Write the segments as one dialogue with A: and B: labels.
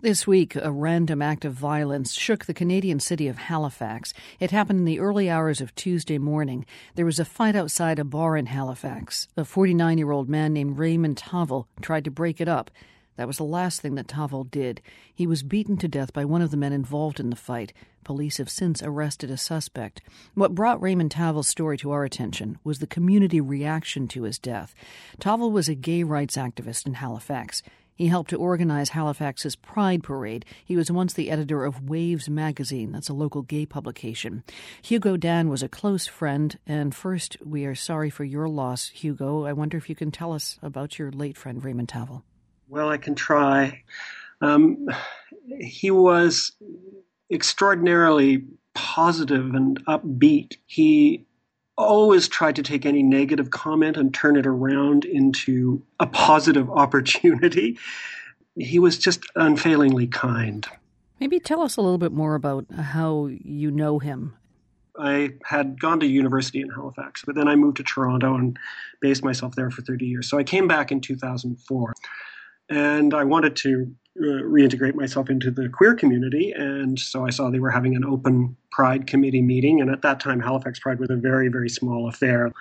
A: This week, a random act of violence shook the Canadian city of Halifax. It happened in the early hours of Tuesday morning. There was a fight outside a bar in Halifax. A 49 year old man named Raymond Taavel tried to break it up. That was the last thing that Taavel did. He was beaten to death by one of the men involved in the fight. Police have since arrested a suspect. What brought Raymond Taavel's story to our attention was the community reaction to his death. Taavel was a gay rights activist in Halifax. He helped to organize Halifax's Pride Parade. He was once the editor of Wayves magazine, that's a local gay publication. Hugo Dann was a close friend, and first, we are sorry for your loss, Hugo. I wonder if you can tell us about your late friend, Raymond Taavel.
B: Well, I can try. Um, he was extraordinarily positive and upbeat. He always tried to take any negative comment and turn it around into a positive opportunity. He was just unfailingly kind.
A: Maybe tell us a little bit more about how you know him.
B: I had gone to university in Halifax, but then I moved to Toronto and based myself there for 30 years. So I came back in 2004 and I wanted to uh, reintegrate myself into the queer community. And so I saw they were having an open Pride committee meeting. And at that time, Halifax Pride was a very, very small affair.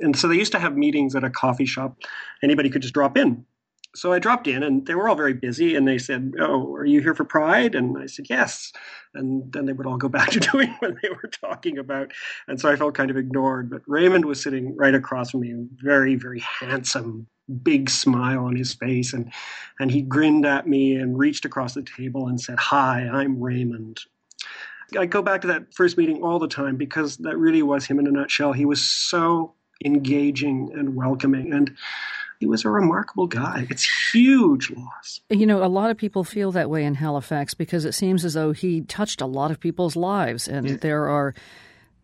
B: And so they used to have meetings at a coffee shop. Anybody could just drop in. So I dropped in and they were all very busy and they said, Oh, are you here for Pride? And I said, Yes. And then they would all go back to doing what they were talking about. And so I felt kind of ignored. But Raymond was sitting right across from me, very, very handsome, big smile on his face and and he grinned at me and reached across the table and said hi i'm raymond i go back to that first meeting all the time because that really was him in a nutshell he was so engaging and welcoming and he was a remarkable guy. It's huge loss.
A: You know, a lot of people feel that way in Halifax because it seems as though he touched a lot of people's lives, and yeah. there are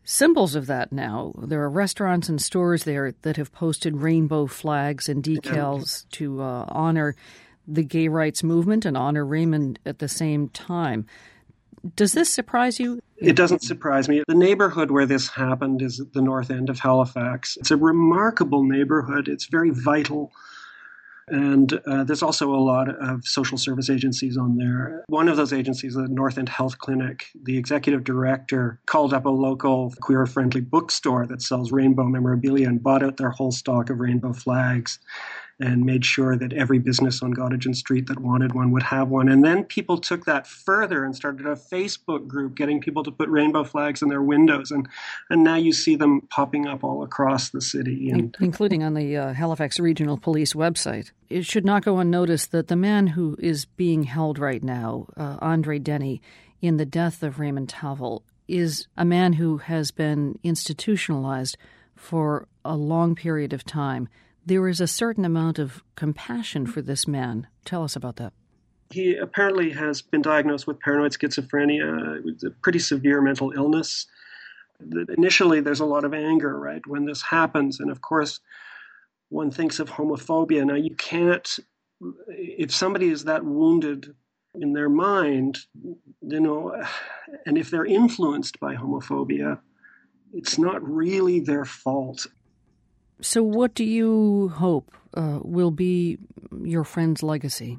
A: symbols of that now. There are restaurants and stores there that have posted rainbow flags and decals to uh, honor the gay rights movement and honor Raymond at the same time. Does this surprise you?
B: It doesn't surprise me. The neighborhood where this happened is at the north end of Halifax. It's a remarkable neighborhood. It's very vital. And uh, there's also a lot of social service agencies on there. One of those agencies, the North End Health Clinic, the executive director called up a local queer friendly bookstore that sells rainbow memorabilia and bought out their whole stock of rainbow flags and made sure that every business on Gottingen Street that wanted one would have one. And then people took that further and started a Facebook group, getting people to put rainbow flags in their windows. And, and now you see them popping up all across the city. And,
A: Including on the uh, Halifax Regional Police website. It should not go unnoticed that the man who is being held right now, uh, Andre Denny, in the death of Raymond Taavel, is a man who has been institutionalized for a long period of time there is a certain amount of compassion for this man. Tell us about that.
B: He apparently has been diagnosed with paranoid schizophrenia, a pretty severe mental illness. Initially, there's a lot of anger, right, when this happens. And of course, one thinks of homophobia. Now, you can't, if somebody is that wounded in their mind, you know, and if they're influenced by homophobia, it's not really their fault.
A: So, what do you hope uh, will be your friend's legacy?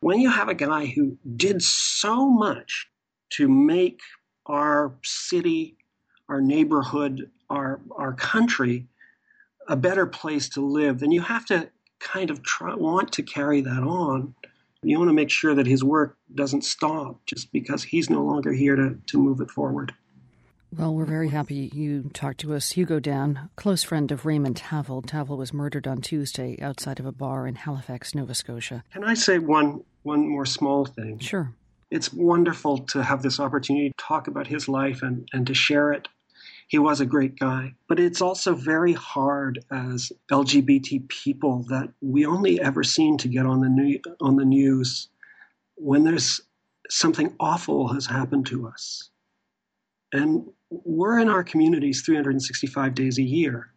B: When you have a guy who did so much to make our city, our neighborhood, our our country a better place to live, then you have to kind of try, want to carry that on. You want to make sure that his work doesn't stop just because he's no longer here to, to move it forward.
A: Well, we're very happy you talked to us. Hugo Dann, close friend of Raymond Taavel. Taavel was murdered on Tuesday outside of a bar in Halifax, Nova Scotia.
B: Can I say one one more small thing?
A: Sure.
B: It's wonderful to have this opportunity to talk about his life and, and to share it. He was a great guy. But it's also very hard as LGBT people that we only ever seem to get on the new, on the news when there's something awful has happened to us. And we're in our communities 365 days a year.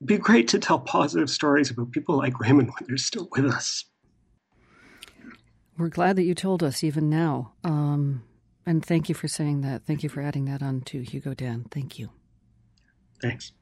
B: It'd be great to tell positive stories about people like Raymond when they're still with us.
A: We're glad that you told us even now. Um, and thank you for saying that. Thank you for adding that on to Hugo Dann. Thank you.
B: Thanks.